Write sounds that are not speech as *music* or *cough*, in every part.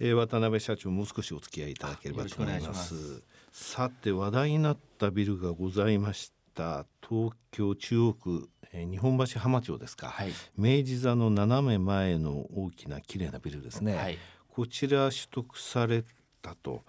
えー、渡辺社長もう少しお付き合いいただければと思います。さて話題になったビルがございました。東京中央区、えー、日本橋浜町ですか、はい、明治座の斜め前の大きな綺麗なビルですね、はい、こちら取得されたと、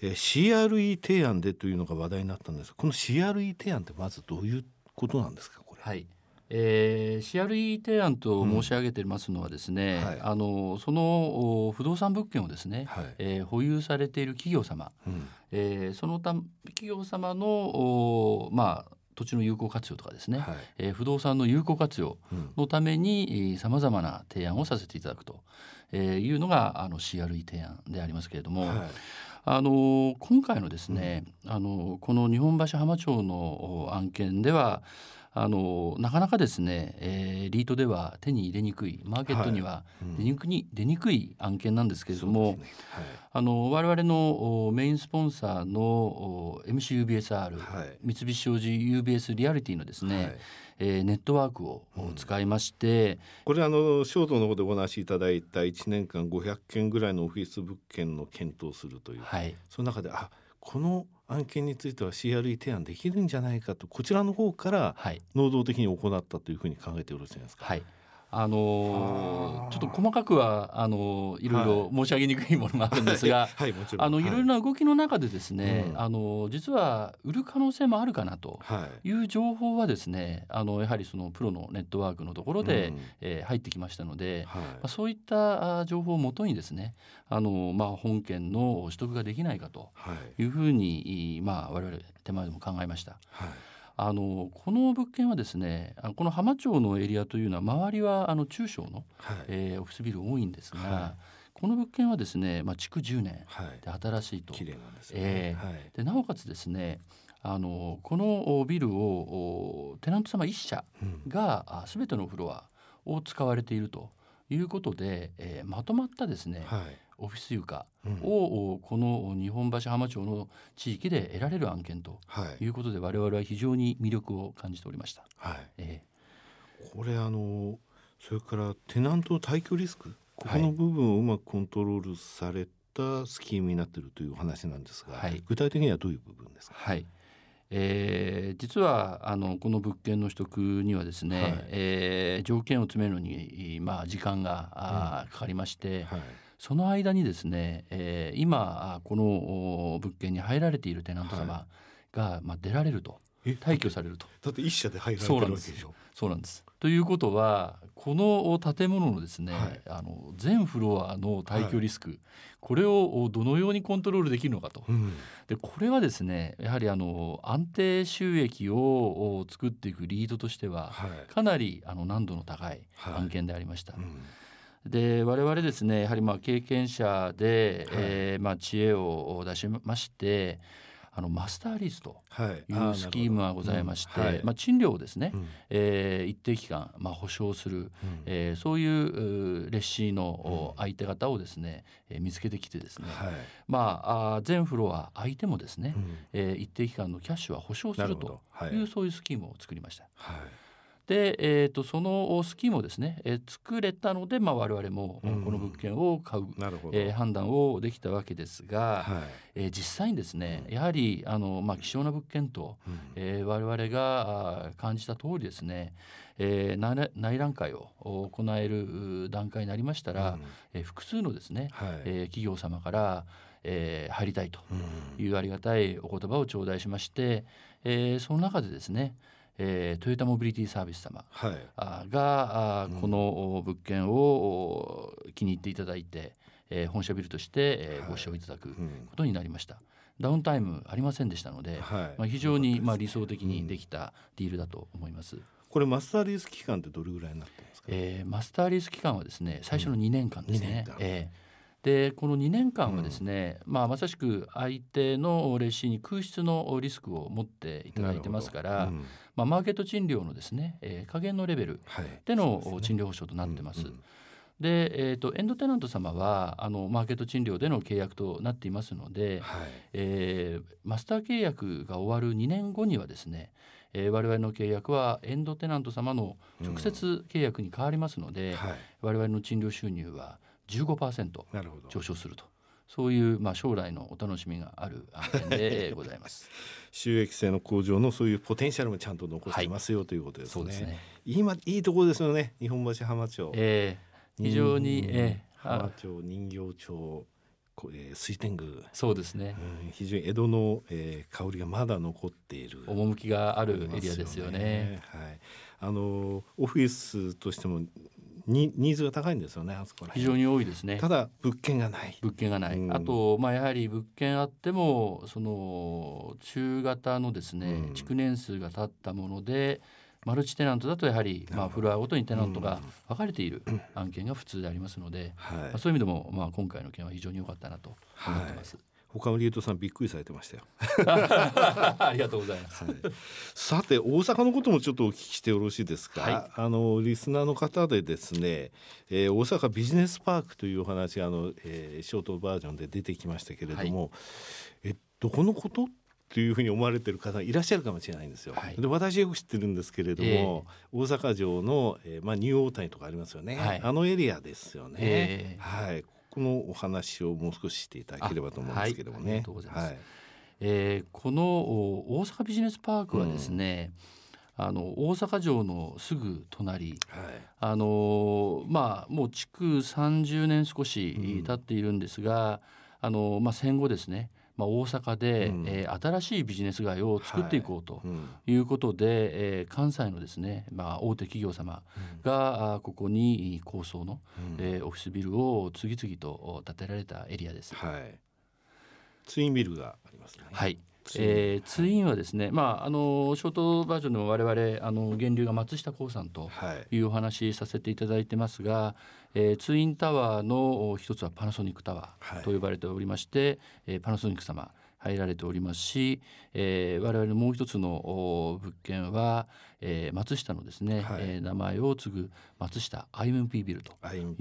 えー、CRE 提案でというのが話題になったんですこの CRE 提案ってまずどういうことなんですかこれ。はいえー、CRE 提案と申し上げてますのはですね、うんはい、あのその不動産物件をですね、はい、えー、保有されている企業様、うん、えー、そのた企業様のまあ土地の有効活用とかですね、はい、えー、不動産の有効活用のためにさまざまな提案をさせていただくと、えー、いうのがあの CRE 提案でありますけれども、はい、あの今回のですね、うん、あのこの日本橋浜町の案件ではあのなかなかですね、えー、リートでは手に入れにくい。マーケットには出にくい、はい。うん、出にくい案件なんですけれども、ね。はい、あの我々のメインスポンサーの MCUBSR、はい、三菱商事 UBS リアリティのですね、はい。えー、ネットワークを使いまして、うん、これあのショートの方でお話しいただいた1年間500件ぐらいのオフィス物件の検討するという、はい、その中であこの案件については CRE 提案できるんじゃないかとこちらの方から能動的に行ったというふうに考えてよろしいですか？はいあのー、ちょっと細かくはあのー、いろいろ申し上げにくいものがあるんですが、はい、はい、あのい。ろいろな動きの中でですね、はい、あの実は売る可能性もあるかなとい。う情報はですね、あのやはりそのプロのネットワークのところで、うん、えー、入ってきましたので、はい、まあ、そういった情報をもとにですね、あのまあ本件の取得ができないかとい。うふうに、まあ我々手前でも考えました。はいあのこの物件はですねこの浜町のエリアというのは周りはあの中小の、はい、えー、オフィスビル多いんですが、はい、この物件はですね、まあ、築10年で新しいと、はい、綺麗なんですね、えー、はい、でなおかつですねあのこのビルをテナント様1社が、うん、全てのフロアを使われているということで、えー、まとまったですね、はいオフィス床を、うん、この日本橋浜町の地域で得られる案件とい。うことで、はい、我々は非常に魅力を感じておりました。はい。えー、これあのそれからテナント退去リスクここの部分をうまくコントロールされたスキームになっているという話なんですが、はい、具体的にはどういう部分ですか？はい。えー、実はあのこの物件の取得にはですね、はい、えー、条件を詰めるのに、まあ、時間が、うん、かかりまして、はいその間にですね、えー、今この物件に入られているテナント様が、まあ、出られると。退去されると。だって一社で入られてるわけでしょ。そうなんですということはこの建物のですね、はい、あの全フロアの退去リスク、はい、これをどのようにコントロールできるのかと、うん、でこれはですねやはりあの安定収益を作っていくリードとしては、はい、かなりあの難度の高い。案件でありました。うんで我々ですねやはりまあ経験者で、はい、えー、まあ、知恵を出しましてあのマスターリースとい。うスキームがございまして、はい、まあ、賃料をですね、うん、えー、一定期間、まあ、保証する、うん、えー、そういうレッシーの相手方をですね、うん、見つけてきてですね、はい、まああ全フロア相手もですね、うん、えー、一定期間のキャッシュは保証するという、そういうスキームを作りました。はいで、えーと、そのスキームをですね、えー、作れたので、まあ、我々もこの物件を買う、うん、えー、判断をできたわけですが、はい、えー、実際にですねやはりあの、まあ、希少な物件と、うん、えー、我々が感じた通りですね、えー、内覧会を行える段階になりましたら、うん、えー、複数のですね、はい、えー、企業様からえー、入りたいというありがたいお言葉を頂戴しまして、えー、その中でですね、えー、トヨタモビリティサービス様、はい、が、あこの物件を気に入っていただいて、えー、本社ビルとして、えー、ご使用いただくことになりました。ダウンタイムありませんでしたので、はい、まあ、非常にまあ理想的にできたディールだと思います。これマスターリース期間ってどれぐらいになってますか、えー、マスターリース期間はですね最初の2年間ですね。うん、えーでこの2年間はですね、うん、まあ、まさしく相手のレシーに空室のリスクを持っていただいてますから、うん、まあ、マーケット賃料のですね、えー、加減のレベルでの賃料保証となってます。で、えーと、エンドテナント様はあのマーケット賃料での契約となっていますので、はい、えー、マスター契約が終わる2年後にはですね、えー、我々の契約はエンドテナント様の直接契約に変わりますので、うんはい、我々の賃料収入は15%上昇すると。そういうまあ将来のお楽しみがある案件でございます。収益性の向上のそういうポテンシャルもちゃんと残してますよ、はい、ということですね。すね今いいところですよね。日本橋浜町。えー、非常に、えー、浜町人形町。えー、水天宮そうですね、うん、非常に江戸の、えー、香りがまだ残っている趣があるエリアですよね。はい、あのオフィスとしてもにニーズが高いんですよねあそこ非常に多いですね。ただ物件がない。物件がない、うん、あとまあやはり物件あってもその中型のですね、うん、築年数が経ったものでマルチテナントだとやはりまあフロアごとにテナントが分かれている案件が普通でありますので、はい、まあ、そういう意味でもまあ今回の件は非常に良かったなと思ってます。はい他のリートさんびっくりされてましたよ。*laughs* ありがとうございます、はい、さて大阪のこともちょっとお聞きしてよろしいですか、はい、あのリスナーの方でですね、えー、大阪ビジネスパークというお話あの、えー、ショートバージョンで出てきましたけれども、はい、えどこのことというふうに思われてる方いらっしゃるかもしれないんですよ。はい、で私よく知ってるんですけれども、えー、大阪城の、えーまあ、ニューオータニとかありますよね、はい、あのエリアですよね。えー、はいこのお話をもう少ししていただければと思うんですけどもね。はい、えー、この大阪ビジネスパークはですね、うん、あの大阪城のすぐ隣、はい、あのまあもう築30年少し経っているんですが、うん、あのまあ戦後ですねまあ、大阪で、うん、えー、新しいビジネス街を作っていこうとい。うことで、はいうん、えー、関西のですね、まあ、大手企業様が、うん、ここに高層の、うん、えー、オフィスビルを次々と建てられたエリアです。はい、ツインビルがありますね。はいえー、ツインはですね、まあ、あのショートバージョンの我々あの源流が松下幸さんというお話させていただいてますが、はい、えー、ツインタワーの一つはパナソニックタワーと呼ばれておりまして、はい、えー、パナソニック様入られておりますし、えー、我々のもう一つの物件は、えー、松下のですね、はい、えー、名前を継ぐ松下 IMP ビルという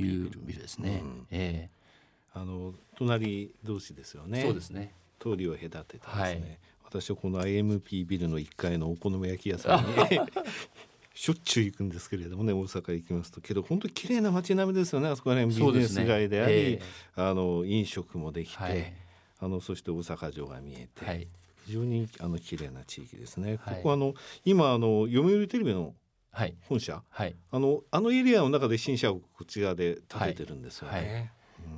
ビルですね。うん、えー、あの隣同士ですよね。そうですね。通りを隔ててですね、はい、私はこの IMP ビルの1階のお好み焼き屋さんに *laughs* しょっちゅう行くんですけれどもね大阪行きますと。けど本当に綺麗な街並みですよねあそこはね。ビジネス街であり、ねえ。ー、あの飲食もできて、はい、あのそして大阪城が見えて、はい、非常にあの綺麗な地域ですね。ここはあの今あの読売テレビの本社、はい、あのあのエリアの中で新社をこちらで建ててるんですよね。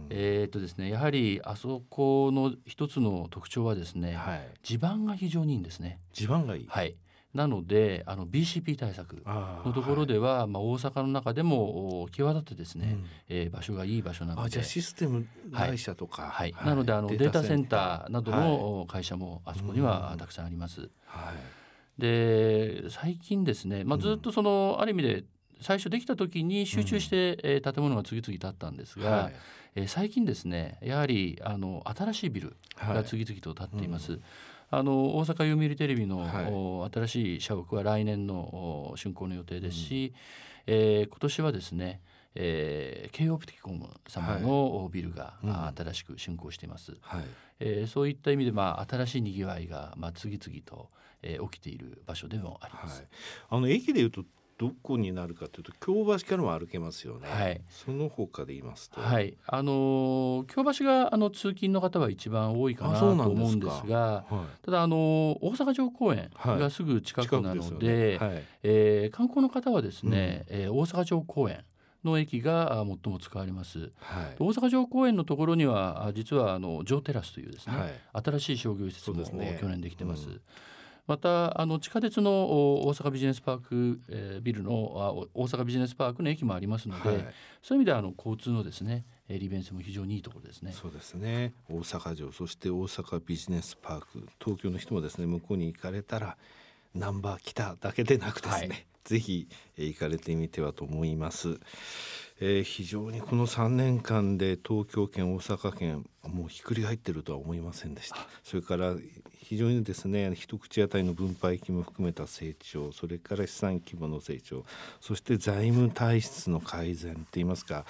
えっとですねやはりあそこの一つの特徴はですね、はい、地盤が非常にいいんですね。地盤がいい。はい。なのであの BCP 対策のところでは、はい、まあ、大阪の中でも際立ってですね、うん、えー、場所がいい場所なので。じゃあシステム会社とか、はい、はい、なのであのデータセンター。などの会社もあそこにはたくさんあります。はい、で最近ですね、まあ、ずっとその、ある意味で最初できた時に集中して、えー、建物が次々建ったんですが、はい、えー、最近ですねやはりあの新しいビルが次々と建っています。はいうん。あの大阪読売テレビの、はい、新しい社屋は来年の竣工の予定ですし、うん、えー、今年はですね、えー、京オプティコム様のビルが、はい、新しく竣工しています、はい、えー、そういった意味で、まあ、新しいにぎわいが、まあ、次々と、えー、起きている場所でもあります。はい、あの駅でいうとどこになるかというと京橋からも歩けますよね。はい、その他で言いますと、はい、あの京橋があの通勤の方は一番多いかなと思うんですが、はい、ただあの大阪城公園がすぐ近くなので、はい。ねえー、観光の方はですね、うん、えー、大阪城公園の駅が最も使われます、はい、大阪城公園のところには実はあの城テラスというですね、はい、新しい商業施設も、ね、去年できてます。うんまたあの地下鉄の大阪ビジネスパーク、えー、ビルの大阪ビジネスパークの駅もありますので、はい、そういう意味ではあの交通のですね利便性も非常にいいところですね。そうですね。大阪城そして大阪ビジネスパーク東京の人もですね向こうに行かれたらナンバー来ただけでなくですね、はい、ぜひ行かれてみてはと思います。えー、非常にこの3年間で東京圏大阪圏もうひっくり返ってるとは思いませんでした。それから非常にですね一口当たりの分配金も含めた成長それから資産規模の成長そして財務体質の改善っていいますか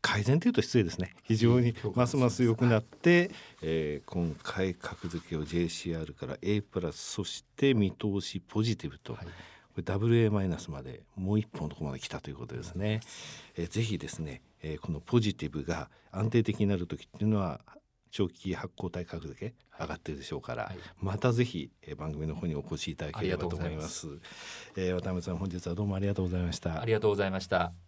改善というと失礼ですね。非常にますます良くなって、えー、今回格付けを JCR から A プラスそして見通しポジティブと。はいこれ WA マイナスまでもう一本のところまで来たということですね。えー、ぜひですねえー、このポジティブが安定的になる時っていうのは長期発行体格付け上がってるでしょうから、はい、またぜひ、えー、番組の方にお越しいただければと思います。ますえー、渡辺さん本日はどうもありがとうございました。ありがとうございました。